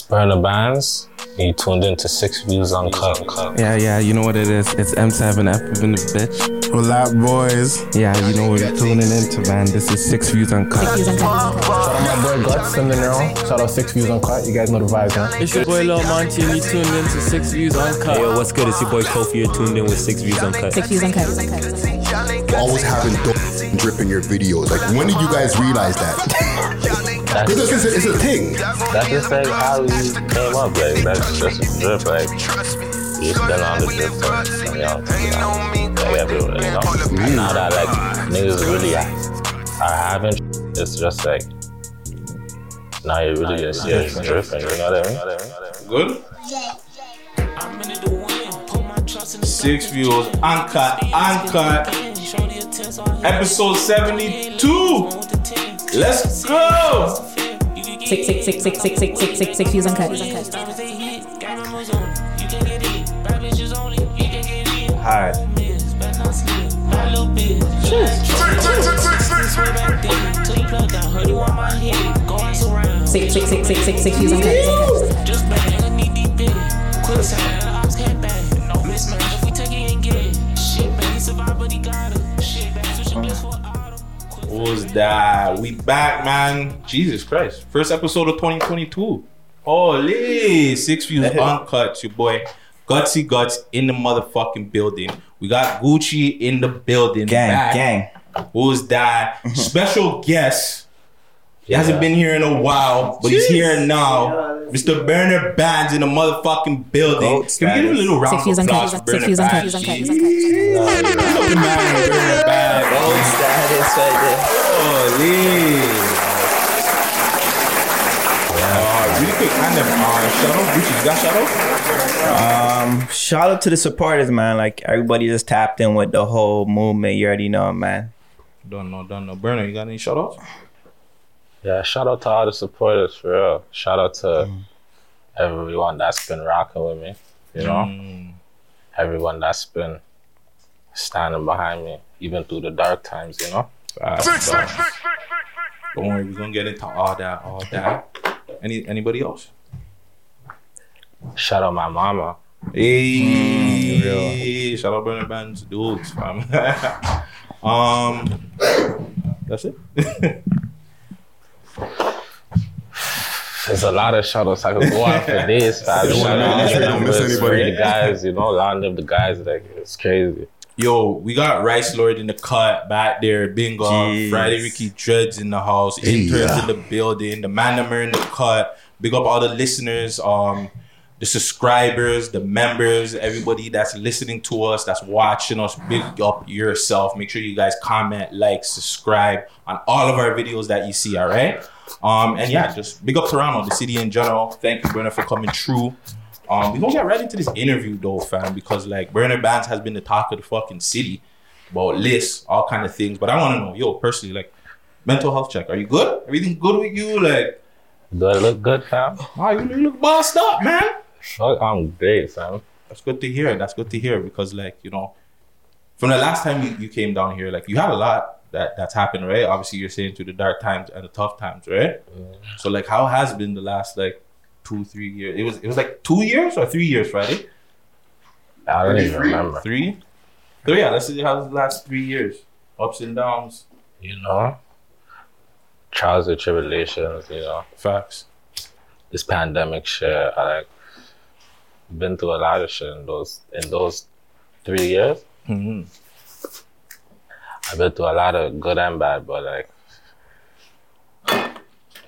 Burna Bandz. You tuned into Six Views Uncut. Yeah, yeah, you know what it is. It's M7F in the bitch. Well, that boys. Yeah, you know what you're tuning into, man. This is Six Views Uncut. Shout out my boy Guts in the now. Shout out Six Views Uncut. You guys know the vibes, huh? It's your boy Lil Monty and you tuned in to Six Views Uncut. Yo, what's good? It's your boy Kofi. You're tuned in with Six Views Uncut. Six views uncut. always having dope drip in your videos. Like, when did you guys realize that? Because it's a, it's a thing. That's just like how you came up. Like that's just a drip. Like you just been on the drip from, from young to young. Like everywhere, you know. And now that like niggas really are having, it's just like now you really just yeah, it's dripping. You know what I mean? Good? Six views, uncut, uncut. Episode 72. Let's go. Six, six, six, six, six, six, six, six, six views uncut. Alright. Six, six, six, six, six, six views uncut. Who's that? We back, man. Jesus Christ. First episode of 2022. Holy. Six views uncut, your boy. Gutsy Guts in the motherfucking building. We got Gucci in the building. Gang, back. gang. Who's that? Special guest. He hasn't been here in a while, but he's here now. Mr. Burna Bandz in the motherfucking building. Goat Can we give him a little round Six of views applause uncut. for Six Burna views uncut. Bandz? Views uncut. Views uncut. Look at the man, Burna Bandz. Gold status right there. Holy. Uh, really quick, and them uh, shout out. Gucci, you got shout out? Um, shout out to the supporters, man. Like everybody just tapped in with the whole movement. You already know, man. Don't know, don't know. Burna, you got any shout outs? Yeah, shout out to all the supporters for real. Shout out to everyone that's been rocking with me. You know, Mm. everyone that's been standing behind me, even through the dark times. You know. Facts, facts. Don't worry, we're gonna get into all that, all that. Any anybody else? Shout out my mama. Hey, shout out Burna Bandz, dudes, fam. um, that's it. There's a lot of shout outs I could go on for this. fam. Yeah, Shout out make sure to don't miss anybody. the guys, you know, a lot of the guys, like it's crazy. Yo, we got Rice Lord in the cut back there. Bingo. Jeez. Friday Ricky Dreads in the house. Hey, Interns yeah. in the building. The Manamer in the cut. Big up all the listeners, um, the subscribers, the members, everybody that's listening to us, that's watching us. Big up yourself. Make sure you guys comment, like, subscribe on all of our videos that you see. All right. Um, and yeah, just big up Toronto, the city in general. Thank you, Burna, for coming through. Um, we gonna get right into this interview though, fam, because like Burna Bandz has been the talk of the fucking city about lists, all kind of things. But I want to know, yo, personally, like, mental health check. Are you good? Everything good with you? Like, Do I look good, fam? oh, you you look bossed up, man. I'm great, fam. That's good to hear. That's good to hear because, like, you know, from the last time you, you came down here, like, you had a lot that that's happened, right? Obviously, you're saying through the dark times and the tough times, right? So, like, how has been the last like two, three years? It was it was like two years or three years, Friday? I don't even remember. Three? So yeah, let's see how the last three years. Ups and downs. You know, trials and tribulations. You know, Facts. this pandemic shit. I like been through a lot of shit in those in those three years. Mm-hmm. I've been through a lot of good and bad, but like,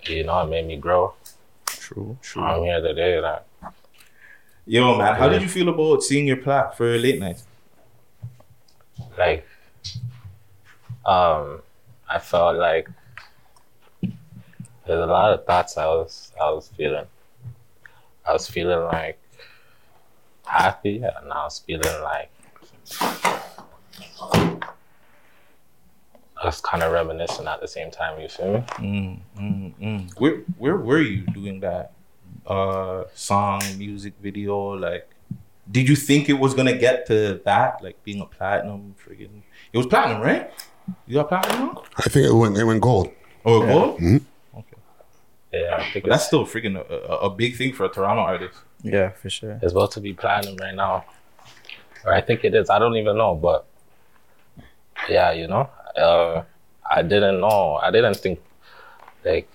you know, it made me grow. True, true. I'm here today. Like, Yo, man, how did you feel about seeing your plaque for late night? like, um, I felt like there's a lot of thoughts I was I was feeling. I was feeling like happy, and I was feeling like I was kind of reminiscing at the same time. You feel me? Mm, mm, mm. Where where were you doing that uh song, music video? Like, did you think it was gonna get to that? Like being a platinum, friggin' it was platinum, right? You got platinum? I think it went, it went gold. Oh, gold? Mhm. Okay. Yeah, I think that's still freaking a, a, a big thing for a Toronto artist. Yeah, for sure. it's about to be platinum right now. Or I think it is. I don't even know, but yeah, you know, uh, I didn't know. I didn't think like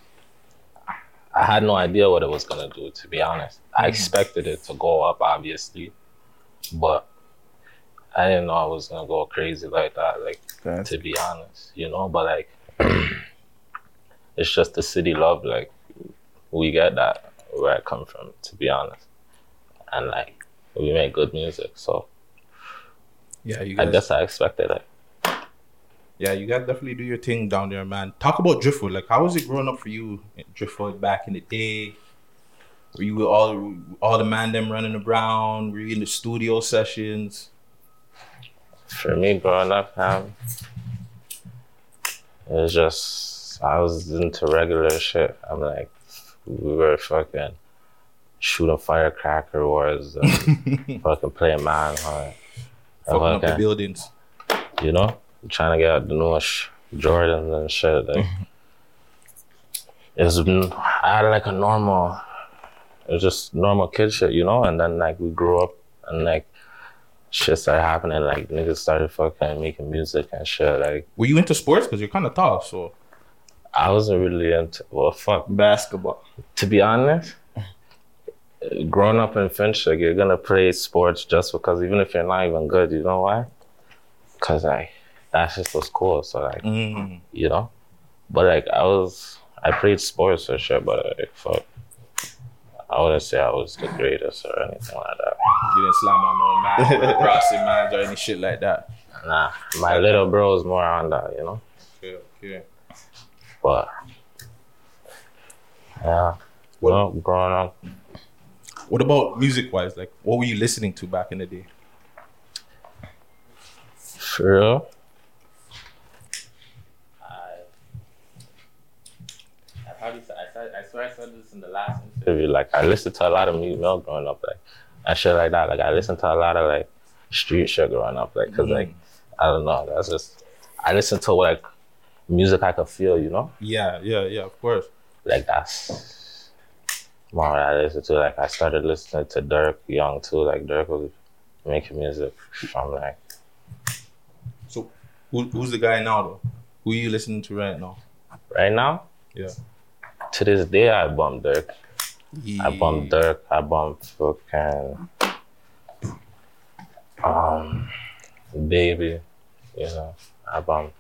I had no idea what it was gonna do. To be honest, I expected it to go up, obviously, but I didn't know I was gonna go crazy like that. Like That's- to be honest, you know. But like, it's just the city love. Like, we get that where I come from, to be honest, and like, we make good music. So Yeah, you I guess I expected it. Yeah, you guys definitely do your thing down there, man. Talk about Driftwood. Like, how was it growing up for you, Driftwood, back in the day? Were you with all all the man them running around? Were you in the studio sessions? For me, growing up, um, it was just I was into regular shit. I'm like, we were fucking shooting firecracker wars, and fucking playing manhunt. Fucking up the buildings. you know, trying to get out the newest Jordan and shit. Like, mm-hmm. it's been- I had like a normal, it was just normal kid shit, you know. And then like we grew up and like shit started happening. Like niggas started fucking making music and shit. Like Were you into sports? Because you're kind of tall, so I wasn't really into well, fuck. Basketball. To be honest. Growing up in Finch, like you're gonna play sports just because even if you're not even good, you know why? Cause like that shit was cool. So like mm, you know. But like I was, I played sports or shit, but like fuck, I wouldn't say I was the greatest or anything like that. you didn't slam on no man, crossing mans or any shit like that. Nah, my little bro is more on that, you know. Okay, okay. But yeah, well, growing up, What about music wise? Like, what were you listening to back in the day? for real. I probably said, I, said, I swear I said this in the last interview. Like I listened to a lot of music Mel growing up, like and shit like that. Like I listened to a lot of like street shit growing up, like because like I don't know, that's just I listened to like music I could feel, you know, Yeah, yeah, yeah. Of course. like that's more what I listened to. Like I started listening to Durk Young too. Like Durk was making music from like So, who, who's the guy now though? Who are you listening to right now? right now. Yeah. To this day, I bump Durk. I bump Durk. I bump fucking um baby. You know, I bump.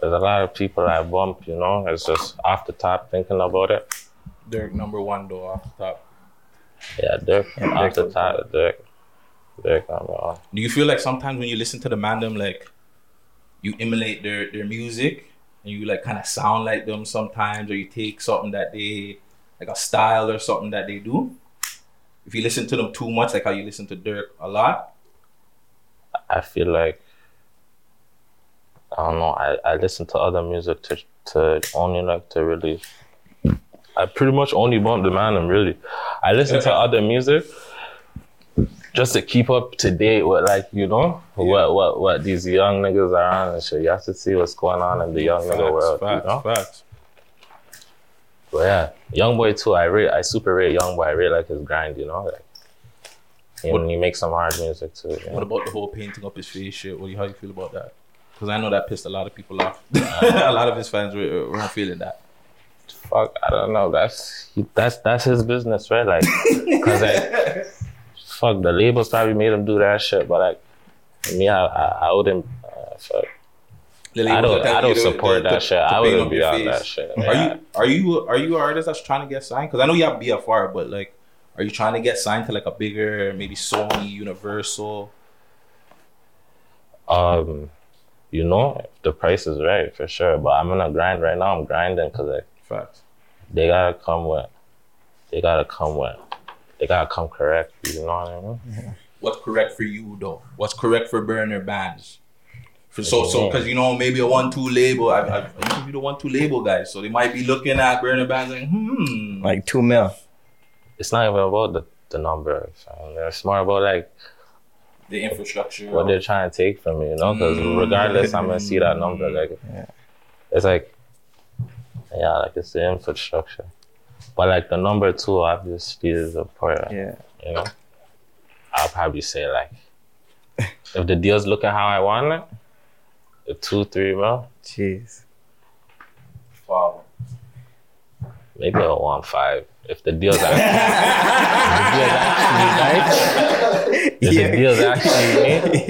There's a lot of people I bump. You know, it's just off the top thinking about it. Durk number one though off the top. Yeah, Durk. Yeah, off Durk the top, Durk. Durk number one. Do you feel like sometimes when you listen to the man them like you emulate their their music and you like kind of sound like them sometimes or you take something that they like a style or something that they do? If you listen to them too much, like how you listen to Durk a lot, I feel like I don't know. I, I listen to other music to to only like to really. I pretty much only bump the man and really, I listen to other music just to keep up to date with like you know what what what these young niggas are on and shit. You have to see what's going on in the young nigga world. facts, you know? facts. But yeah, young boy too. I rate I super rate young boy. I rate like his grind. You know, like and What- he makes some hard music too. What about the whole painting up his face shit? What do you, how you feel about that? Because I know that pissed a lot of people off. a lot of his fans were, weren't feeling that. fuck, I don't know. That's that's that's his business, right? Like, cause like, fuck, the labels probably made him do that shit, but like, me, I I, I wouldn't. Uh, fuck. The I don't I don't support to- that to- shit. to I wouldn't up be your on face. that shit. Are you are you are you an artist that's trying to get signed? Because I know you have BFR, but like, are you trying to get signed to like a bigger, maybe Sony, Universal? Um, you know, if the price is right for sure. But I'm gonna grind right now. I'm grinding because like Facts. they gotta come with, they gotta come with, they gotta come correct. You know what I mean? What's correct for you though? What's correct for Burna Bandz? For so so because you know maybe a one two label. I I, I used to be the one two label guys, so they might be looking at Burna Bandz like hmm. Like two mil. It's not even about the the number. fam. It's more about like the infrastructure. what they're trying to take from me, you know? Because Mm. regardless, I'm gonna see that number. Like, it's like Yeah, like it's the infrastructure. But like the number two obviously is a prayer. Yeah. You know? I'll probably say like if the deal's looking how I want it, a two, three, bro. Jeez. Wow. Maybe a one five. If the deal's actually, if the deal's actually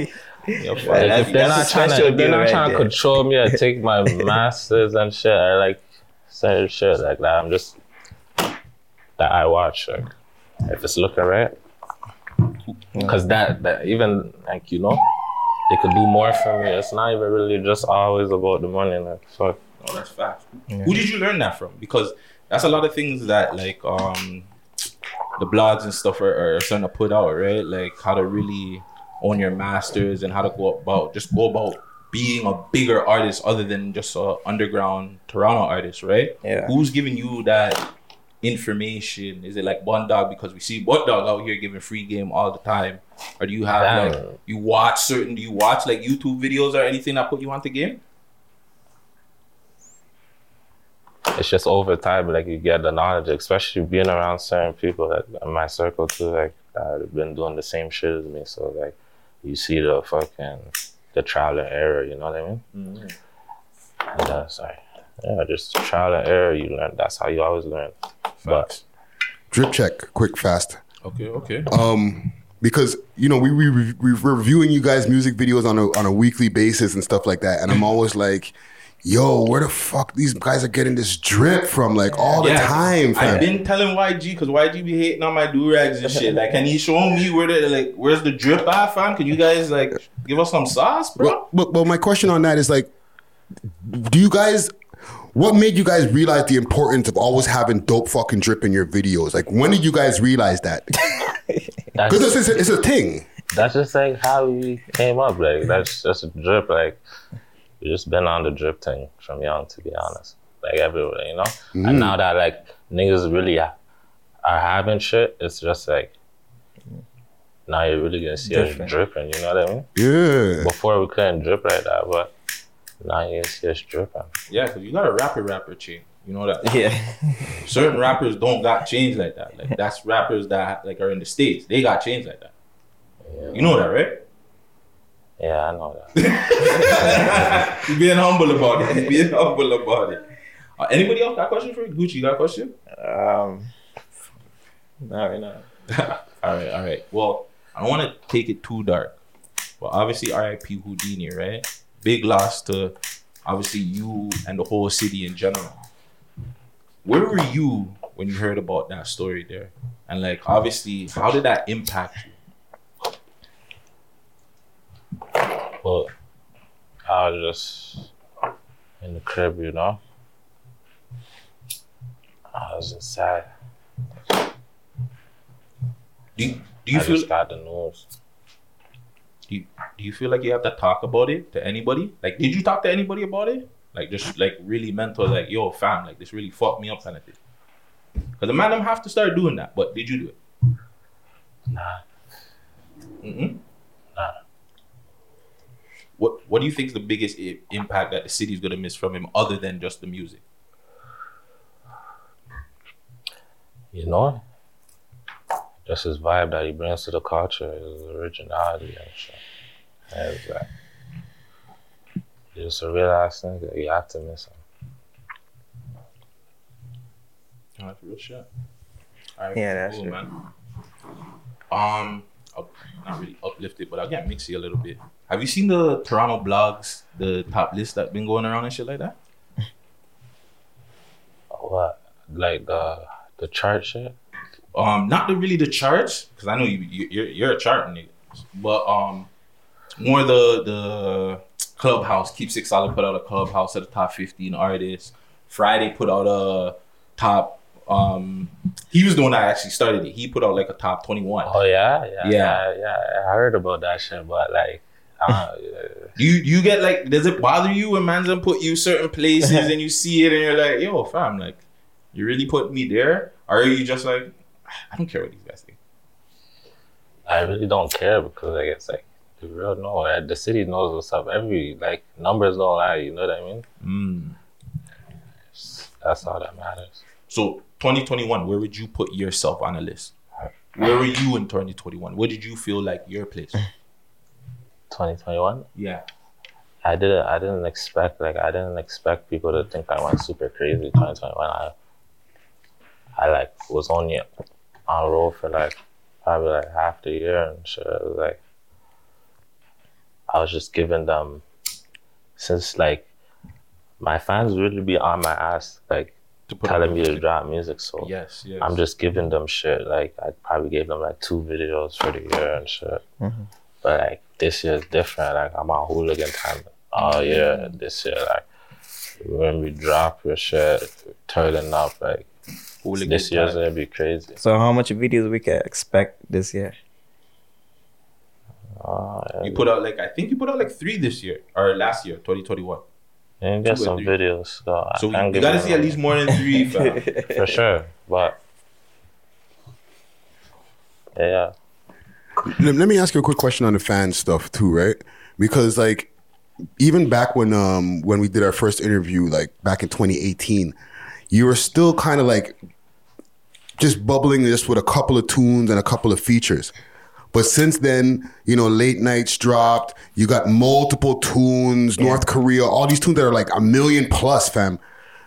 me, Yeah, Like, that's- if they're not trying to, if they're not right trying to there. control me or take my masters and shit, I like certain shit like that. I'm just that I watch. Like, if it's looking right, because that that even like you know, they could do more for me. It's not even really just always about the money. Like fuck. No, that's fact. Who did you learn that from? Because that's a lot of things that like um the blogs and stuff are, are starting to put out, right? Like how to really own your masters and how to go about just go about being a bigger artist other than just a underground Toronto artist, right? Yeah. Who's giving you that information? Is it like Bun Dog because we see Bun Dog out here giving free game all the time? Or do you have Damn. like you watch certain do you watch like YouTube videos or anything that put you on the game? It's just over time, like you get the knowledge, especially being around certain people like in my circle too, like that have been doing the same shit as me. So like you see the fucking the trial and error, you know what I mean? Mm-hmm. And uh, that's like yeah, just trial and error. You learn. That's how you always learn. But Drip check, quick, fast. Okay, okay. Um, because you know we we we we're reviewing you guys' music videos on a on a weekly basis and stuff like that, and I'm always like, "Yo, where the fuck these guys are getting this drip from? Like all the time, fam." I've been telling YG because YG be hating on my do rags and shit. Like, can he show me where the like where's the drip at, fam? Can you guys like give us some sauce, bro? Well, but, but my question on that is like, do you guys? What made you guys realize the importance of always having dope fucking drip in your videos? Like, when did you guys realize that? Because it's, it's a thing. that's just like how we came up. Like that's just a drip. Like we just been on the drip thing from young, to be honest. Like everywhere, you know. And mm. now that like niggas really are having shit, it's just like now you're really gonna see Different. us dripping. You know what I mean? Yeah. Before we couldn't drip like that, but now you can see dripping. Yeah, because you got a rapper rapper chain. You know that. Yeah. Certain rappers don't got chains like that. Like that's rappers that like are in the states. They got chains like that. You know that, right? Yeah, I know that. you being humble about it. You being humble about it. Uh, anybody else got a question for you? Gucci, you got a question? Um. Not right now. all right, all right. Well, I don't want to take it too dark. Well, obviously, R.I.P. Houdini, right? Big loss to obviously you and the whole city in general. Where were you when you heard about that story there? And like, obviously, how did that impact you? But I was just in the crib, you know. I was sad. Do you, do you I feel just got the news. Do you, do you feel like you have to talk about it to anybody? Like, did you talk to anybody about it? Like, just like really mental, like, yo, fam, like this really fucked me up, kind of thing. Because the man them have to start doing that. But did you do it? Nah. Mm-mm. Nah. What What do you think is the biggest I- impact that the city's gonna miss from him, other than just the music? You know? Just his vibe that he brings to the culture, his originality and shit. And it's like, he's just a real ass nigga. You have to miss him. Oh, that's real shit. All right, Yeah, that's cool, true. man. Um, I'll not really uplifted, but I'll get mixy a little bit. Have you seen the Toronto blogs, the top list that been going around and shit like that? What? Like the the chart shit? Um, not the, really the charts, because I know you, you you're you're a chart nigga, but um, more the the clubhouse. Keep Six Solid put out a clubhouse of the top fifteen artists. Friday put out a top. Um, he was the one that actually started it. He put out like a top twenty one. Oh yeah, yeah, Yeah. yeah, yeah. I heard about that shit, but like, uh, Do you you get like does it bother you when man's done put you certain places and you see it and you're like, yo, fam, like you really put me there? Or are you just like I don't care what these guys think? I really don't care because I guess like the real know. uh, The city knows what's up. Every like numbers don't lie. You know what I mean? Mm. That's all that matters. So 2021, where would you put yourself on a list? Where were you in 2021? What did you feel like your place? 2021. Yeah. I didn't. I didn't expect. Like I didn't expect people to think I went super crazy. 2021. I. I like was on only on roll for like probably like half the year and shit. It was like I was just giving them since like my fans really be on my ass like To put telling out me to music. drop music. So Yes, yes. I'm just giving them shit. Like I probably gave them like two videos for the year and shit. Mm-hmm. But like this year is different. Like I'm on hooligan time all year. This year, like when we drop your shit, turning up, like Hooligan this year's time. gonna be crazy. So how much videos we can expect this year? Uh, You put out like I think you put out like three this year or last year, 2021. and get two some three. videos. though. I So you gotta them see at least more than three. for sure. But yeah, Let, let me ask you a quick question on the fan stuff too, right? Because like even back when um when we did our first interview, like back in 2018, you were still kind of like just bubbling just with a couple of tunes and a couple of features. But since then, you know, late nights dropped. You got multiple tunes, North Korea, all these tunes that are like a million plus, fam.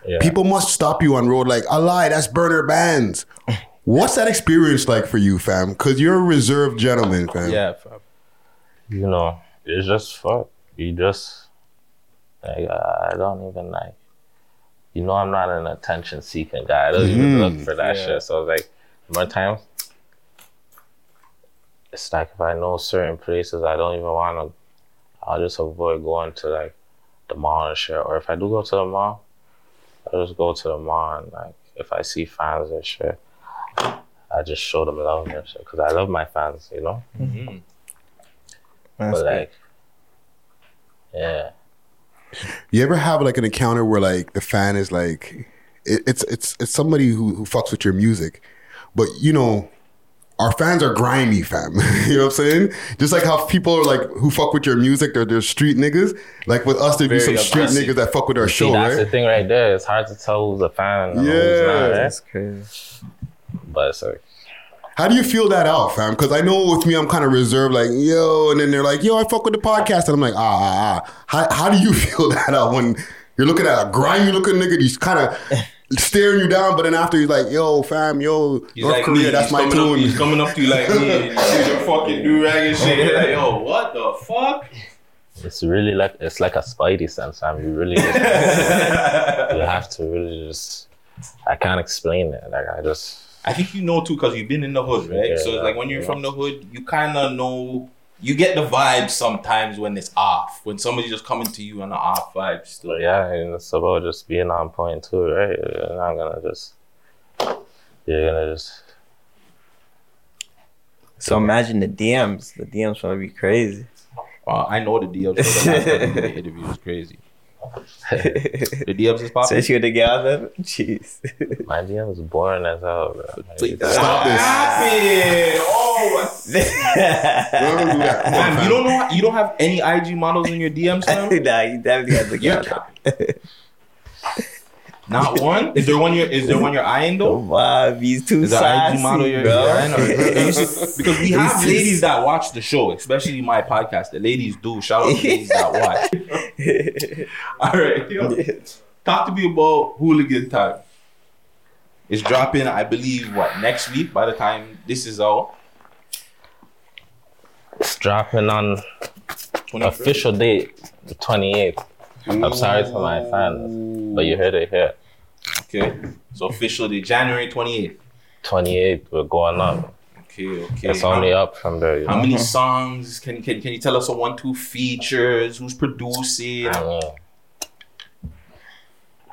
yeah. People must stop you on road like, a lie, that's Burna Bandz. What's that experience like for you, fam? Because you're a reserved gentleman, fam. yeah, fam. you know, it's just fuck. You just like I don't even like. You know, I'm not an attention seeking guy. I don't even look mm. for that shit. So like, more times, it's like if I know certain places, I don't even want to. I'll just avoid going to like the mall and shit. Or if I do go to the mall, I'll just go to the mall and like if I see fans and shit, I just show them love and shit because I love my fans. You know. Mm-hmm. That's but good. like, yeah. You ever have like an encounter where like the fan is like, it, it's it's it's somebody who who fucks with your music, but you know, our fans are grimy, fam. you know what I'm saying? Just like how people are like who fuck with your music, they're they're street niggas. Like with us, there be some Very street niggas that fuck with our See, show, that's the thing right there. It's hard to tell who's a fan and who's Yeah. not, right? That's crazy. But it's like, How do you feel that out, fam? Because I know with me, I'm kind of reserved, like yo, and then they're like, yo, I fuck with the podcast, and I'm like, ah, ah, ah. How how do you feel that out when you're looking at a grimy looking nigga? He's kind of staring you down, but then after he's like, yo, fam, yo, He's North like Korea, me. that's he's my coming Up, tune. he's coming up to you like me. And your fucking do rag and shit. You're like, yo, what the fuck? it's really like it's like a spidey sense. I mean, you really just, you have to really just. I can't explain it. Like I just I think you know too because you've been in the hood, right? Yeah, so it's like when you're yeah. from the hood, you kind of know. You get the vibe sometimes when it's off. When somebody's just coming to you on an off vibe. Still, But yeah, and it's about just being on point too, right? You're not gonna just. You're gonna just. So imagine the DMs. The DMs gonna be crazy. Uh, I know the DMs the last time we did the interview is crazy. The DMs is popping. Especially with the girls, man. Jeez. My DM is boring as hell, bro. Like, Stop this. Happened. Oh, We're not gonna do that. Come on, fam, you fam. don't know. You don't have any IG models in your DMs, fam. nah, you definitely got the Yeah. Girl. Not one. Is there one? You're, is there one you're eyeing though? Wow, these two Is that sides, IG model you're, bro. you're eyeing? Or- or you see- because we have ladies that watch the show, especially my podcast. The ladies do. Shout out to the ladies that watch. All right, yo. talk to me about hooligan time. It's dropping, I believe, what next week. By the time this is out, It's dropping on 21st. official date, the 28th. I'm sorry for my fans, but you heard it here. Okay, so officially January twenty eighth. 28th, we're going up. Okay, okay. It's How- only up from there. How know? many songs can, can can you tell us a one two features? Who's producing? I mean,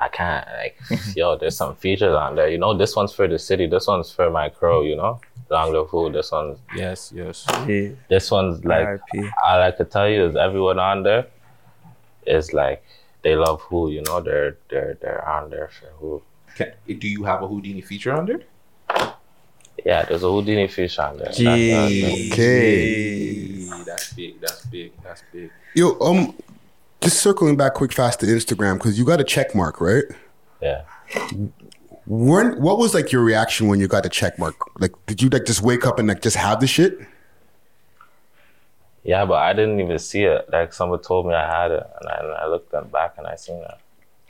I can't like yo. There's some features on there. You know, this one's for the city. This one's for my crew. You know, Long Live Food. This one's Yes, yes. Yeah. this one's like RIP. all I could tell you is everyone on there is like they love who. You know, they're they're they're on there for who. Can, do you have a Houdini feature under? Yeah, there's a Houdini fish on there. That's- Jeez. Okay. That's big. That's big. That's big. Yo, um, just circling back quick fast to Instagram because you got a check mark, right? Yeah. When, what was like your reaction when you got the check mark? Like, did you like just wake up and like just have the shit? Yeah, but I didn't even see it. Like someone told me I had it, and I, and I looked at back and I seen that.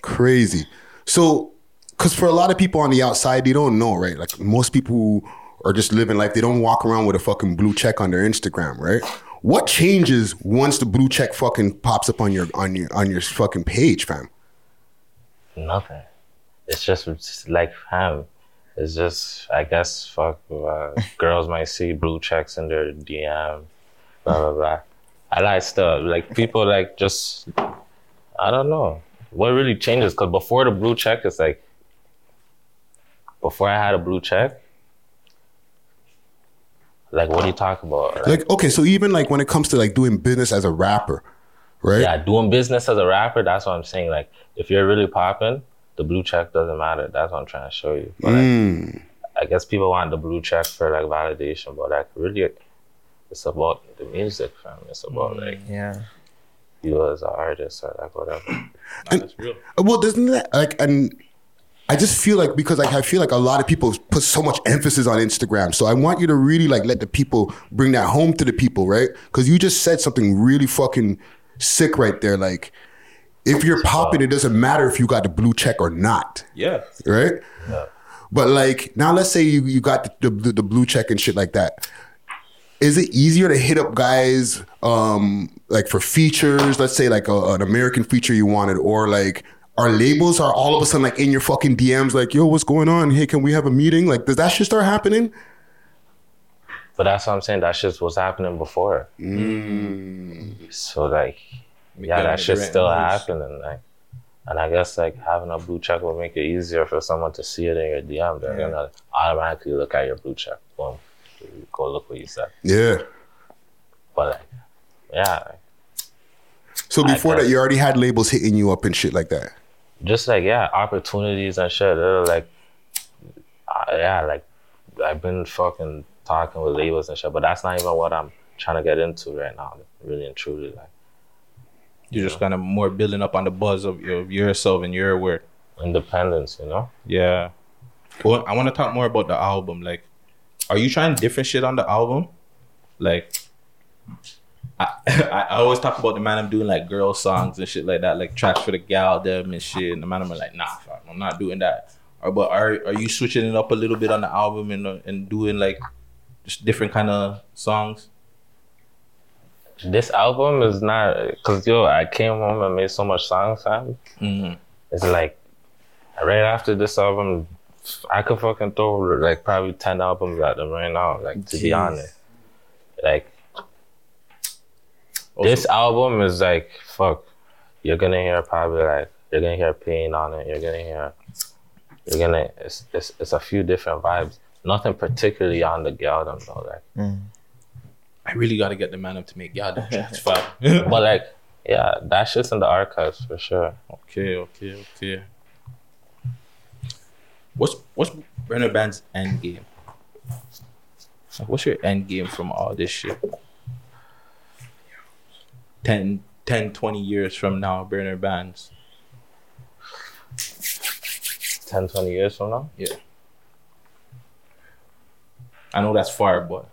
Crazy. So, because for a lot of people on the outside, they don't know, right? Like most people who are just living life, they don't walk around with a fucking blue check on their Instagram, right? What changes once the blue check fucking pops up on your on your on your fucking page, fam? Nothing. It's just, just like fam. It's just I guess fuck. Uh, girls might see blue checks in their DM, blah blah blah. I like stuff like people like just I don't know what really changes because before the blue check it's like before I had a blue check. Like what do you talk about? Like, Like, okay, so even like when it comes to like doing business as a rapper, right? yeah, doing business as a rapper. That's what I'm saying. Like if you're really popping, the blue check doesn't matter. That's what I'm trying to show you. But like, Mm. I guess people want the blue check for like validation, but like really, it's about the music, fam. It's about mm, like Yeah. you as an artist or like whatever. That's real. Well, doesn't that like and I just feel like because like I feel like a lot of people put so much emphasis on Instagram. So I want you to really like let the people bring that home to the people, right? Because you just said something really fucking sick right there. Like if you're uh, popping, it doesn't matter if you got the blue check or not, Yeah. right? Yeah. But like now, let's say you, you got the, the the blue check and shit like that. Is it easier to hit up guys um like for features? Let's say like a, an American feature you wanted, or like our labels are all of a sudden like in your fucking DMs, like yo, what's going on? Hey, can we have a meeting? Like, does that shit start happening? But that's what I'm saying. That shit was happening before. Mm. So like, yeah, that make shit's still moves. happening. Like, and I guess like having a blue check will make it easier for someone to see it in your DM. They're gonna automatically look at your blue check. Boom, go look for yourself. Yeah. But like, yeah, So before that, you already had labels hitting you up and shit like that. just like yeah, opportunities and shit. They're like, uh, yeah, like I've been fucking talking with labels and shit, but that's not even what I'm trying to get into right now. Really and truly, like You're just kind of more building up on the buzz of, your, of yourself and your work. independence, you know. Yeah. Well, I want to talk more about the album. Like, are you trying different shit on the album? Like, I, I always talk about the man I'm doing like girl songs and shit like that, like tracks for the gal them and shit. And the man I'm like, nah, fuck, I'm not doing that. Or, but are are you switching it up a little bit on the album and uh, and doing like just different kind of songs? This album is not because yo, I came home and made so much songs, fam. Mm-hmm. It's like right after this album, I could fucking throw like probably ten albums at them right now. Like to be honest, like this album is like fuck. You're gonna hear probably like you're gonna hear pain on it. You're gonna hear you're gonna it's it's, it's a few different vibes. Nothing particularly on the Galdem though. Like mm. I really got to get the man up to make y'all them tracks, fam. but like yeah, that shit's in the archives for sure. Okay, okay, okay. What's what's Burna Band's end game? Like, what's your end game from all this shit? 10, 10 20 years from now, Burna Bandz. 10, 20 years from now. Yeah. I know that's far, but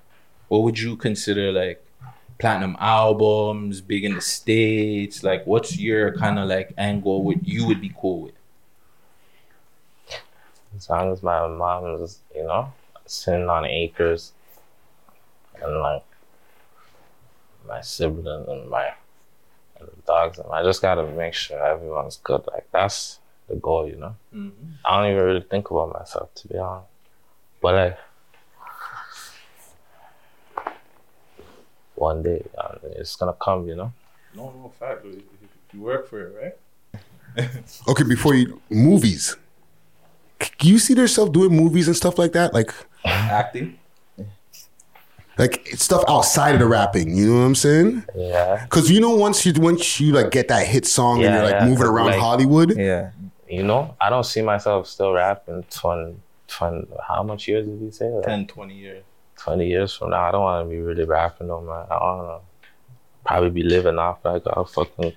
what would you consider like platinum albums, big in the States? Like, what's your kind of like angle? What you would be cool with? As long as my mom is, you know, sitting on acres and like my siblings and my and the dogs and I just gotta make sure everyone's good. Like that's the goal, you know. Mm-hmm. I don't even really think about myself to be honest. But like one day it's gonna come, you know. No, no, fact. You work for it, right? Okay, before you movies, do you see yourself doing movies and stuff like that? Like, Acting. like stuff outside of the rapping. You know what I'm saying? Yeah. Because you know, once you once you like get that hit song and you're like yeah, moving around like- Hollywood, Yeah. You know, I don't see myself still rapping 20, 20 how much years did you say? Like, 10, 20 years. 20 years from now, I don't want to be really rapping no man. I want to probably be living off like a fucking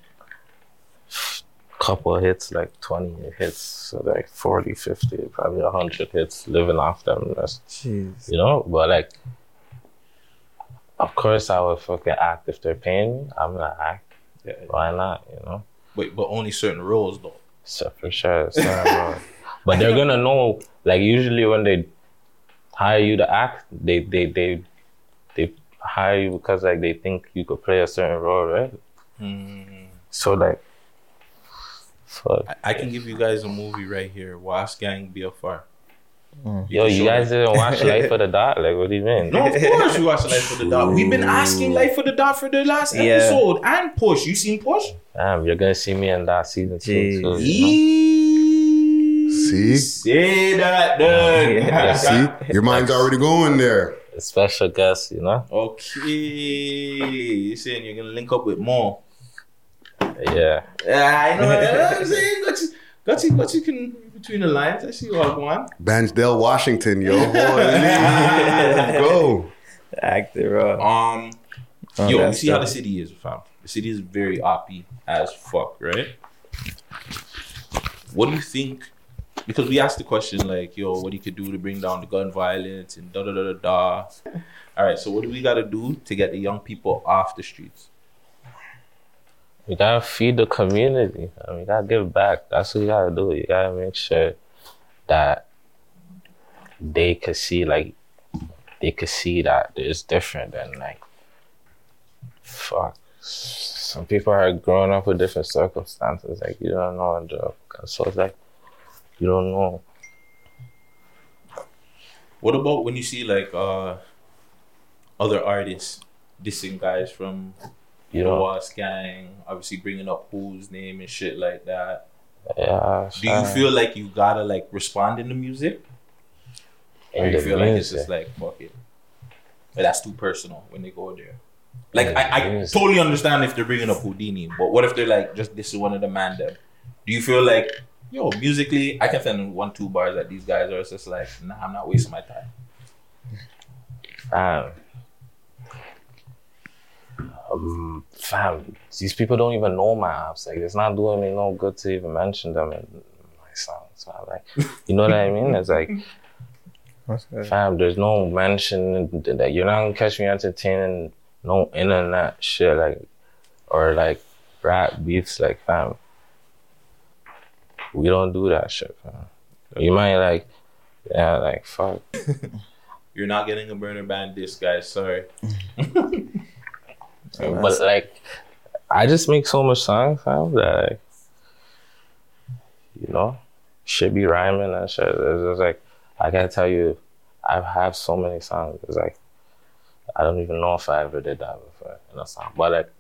couple hits, like 20 hits, so like 40, 50, probably 100 hits living off them. That's, Jeez. you know, but like, of course, I would fucking act if they're paying me. I'm gonna act. Yeah. Why not, you know? Wait, but only certain roles though. So for sure. so, uh, but they're gonna know, like, usually when they hire you to act, they, they, they, they hire you because, like, they think you could play a certain role, right? So, like, fuck. I, I can give you guys a movie right here. Was Gang BFR. Mm. Yo, you guys them. didn't watch Life of the Dot? Like, what do you mean? No, of course we watch Life of the Dot. We've been asking Life of the Dot for the last Yeah. episode and Push. You seen Push? Damn, you're gonna see me in that season two, Jeez. too. you know? See? Say that, then. Yeah. See? Your mind's already going there. A special guest, you know? Okay. You're saying you're gonna link up with more. Yeah. Yeah, I know. what I'm saying. Got you, got you, got you can between the lines. I see what one. Bansdale, Washington, yo. Boy, let's go. Actor raw. Um, Oh, yo, you that's see how the city is, fam. The city is very oppy as fuck, right? What do you think? Because we asked the question like, yo, what you could do to bring down the gun violence and da da da da da. All right, so what do we got to do to get the young people off the streets? You gotta feed the community. I mean, you gotta give back. That's what you gotta do. You gotta make sure that they could see, like, they could see that it's different and, like, fuck. Some people are growing up with different circumstances. Like, you don't know. And, uh, so it's like, you don't know. What about when you see like uh other artists dissing guys from Know, Was Gang, obviously bringing up whose name and shit like that. yeah. Do you feel like you gotta like respond in the music? Or you feel like it's just like fuck it. But that's too personal when they go there. Like I, I music. totally understand if they're bringing up Houdini, but what if they're like just this is one of the man them? Do you feel like yo musically I can send one two bars at these guys or it's just like nah I'm not wasting my time. Fam. Um, fam, these people don't even know my apps. Like, it's not doing me no good to even mention them in my songs. fam. Like, you know what I mean? It's like, fam, there's no mention that you're not gonna catch me entertaining no internet shit, like, or like rap beefs, like, fam. We don't do that shit, fam. You might like, yeah, like, fuck. You're not getting a Burna Band disc, guys. Sorry. But like, I just make so much songs, fam, that like, you know, should be rhyming and shit. It's just like I gotta tell you, I have so many songs. It's like I don't even know if I ever did that before in a song. But like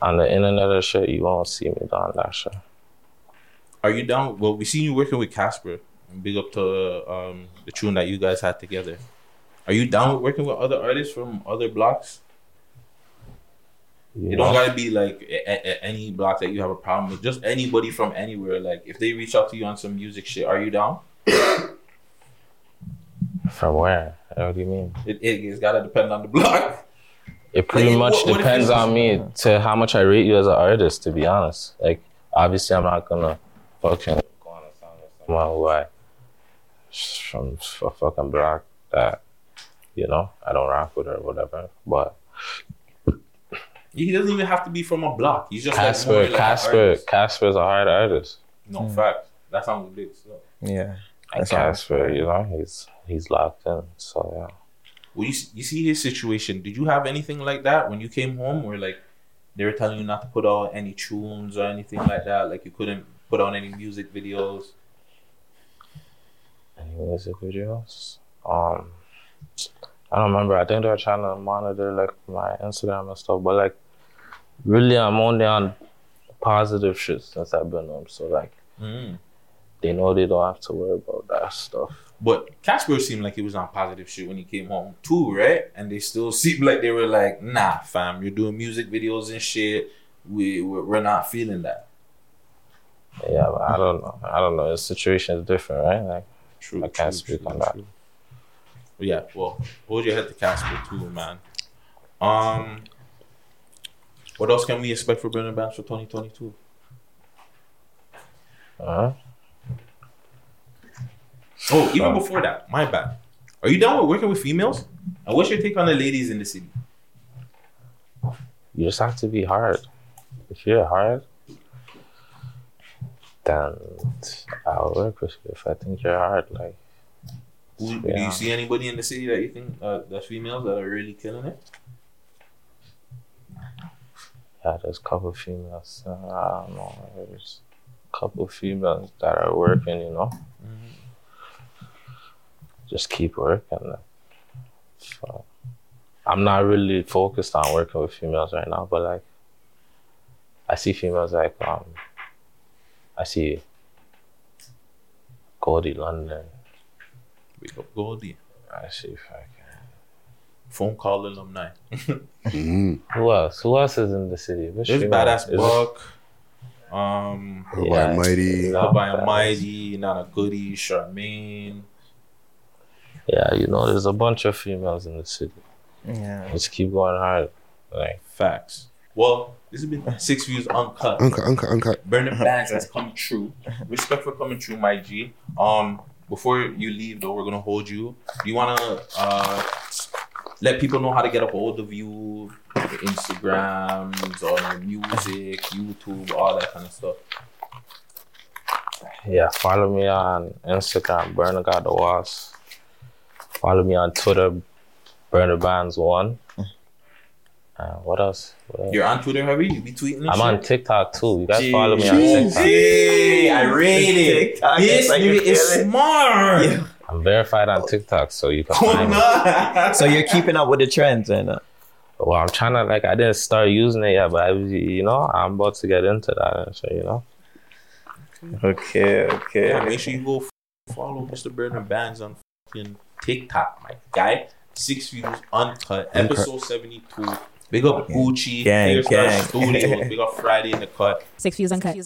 on the internet or shit, you won't see me doing that shit. Are you down? Well, we seen you working with Casper. Big up to um, the tune that you guys had together. Are you down with working with other artists from other blocks? You It don't gotta be like any block that you have a problem with. Just anybody from anywhere. Like if they reach out to you on some music shit, are you down? From where? What do you mean? It, it, it's gotta depend on the block. It pretty Like, much what- what depends on me to how much I rate you as an artist. To be honest, like obviously I'm not gonna fucking go on a song with someone who I from a fucking block that you know I don't rock with or whatever. But He doesn't even have to be from a block. He's just like, more Casper, like an Casper, artist. Casper's a hard artist. No fact. That sounds big. So. Yeah. And That's all. Casper, you know, he's he's locked in. So yeah. Well, you, you see his situation. Did you have anything like that when you came home, where like they were telling you not to put out any tunes or anything like that? Like you couldn't put on any music videos. Any music videos? Um, I don't remember. I think they were trying to monitor like my Instagram and stuff, but like, really, I'm only on positive shit since I've been home. So like, they know they don't have to worry about that stuff. But Casper seemed like he was on positive shit when he came home too, right? And they still seemed like they were like, "Nah, fam, you're doing music videos and shit. We we're, not feeling that." Yeah, but I don't know. I don't know. The situation is different, right? Like, True. I can't speak on that. Yeah, well, hold your head to Casper too, man. Um, what else can we expect for Burna Bandz for 2022? Uh, Oh, even before that, my bad. Are you down with working with females? And what's your take on the ladies in the city? you just have to be hard. If you're hard, then I'll work with you. If I think you're hard, like Who, Do you see anybody in the city that you think uh, that's females that are really killing it? Yeah, there's a couple of females. Uh, I don't know. There's a couple of females that are working. You know, just keep working. So I'm not really focused on working with females right now, but like I see females like um I see Goldie London. Wake up Goldie. I see fucking Phone call alumni. Mm. who else? Who else is in the city? Which There's Badass is it? Buck. Um, Her by Mighty. love by Badass. Mighty, Nana Goody, Charmaine. Yeah, you know, there's a bunch of females in the city. Yeah. Just keep going hard. Like Facts. Well, this has been Six Views Uncut. Uncut, uncut, uncut. Burna Bandz has come true. Respect for coming true, my G. Um, before you leave though, we're gonna hold you. Do you wanna uh let people know how to get a hold of you, your Instagrams, or your music, YouTube, all that kind of stuff? Yeah, follow me on Instagram, Burner Got the Walls. Follow me on Twitter, Burna Bandz One. Uh, what else? What else? You're on Twitter, heavy? You be tweeting and I'm shit? on TikTok too. You guys follow me on Jeez. TikTok. Hey, I rate it. TikTok, This it's like is smart. Yeah. I'm verified on TikTok, so you can Oh, find me. So you're keeping up with the trends and uh, Well, I'm trying to like I didn't start using it yet, but I, you know I'm about to get into that. and So you know, okay, okay. Yeah, make sure you go follow Mr. Burna Bandz on fucking TikTok, my guy. Six views uncut, episode seventy two. Big up Gucci, Gang, Fierce Star gang. Studios, big up Friday in the cut. Six views uncut.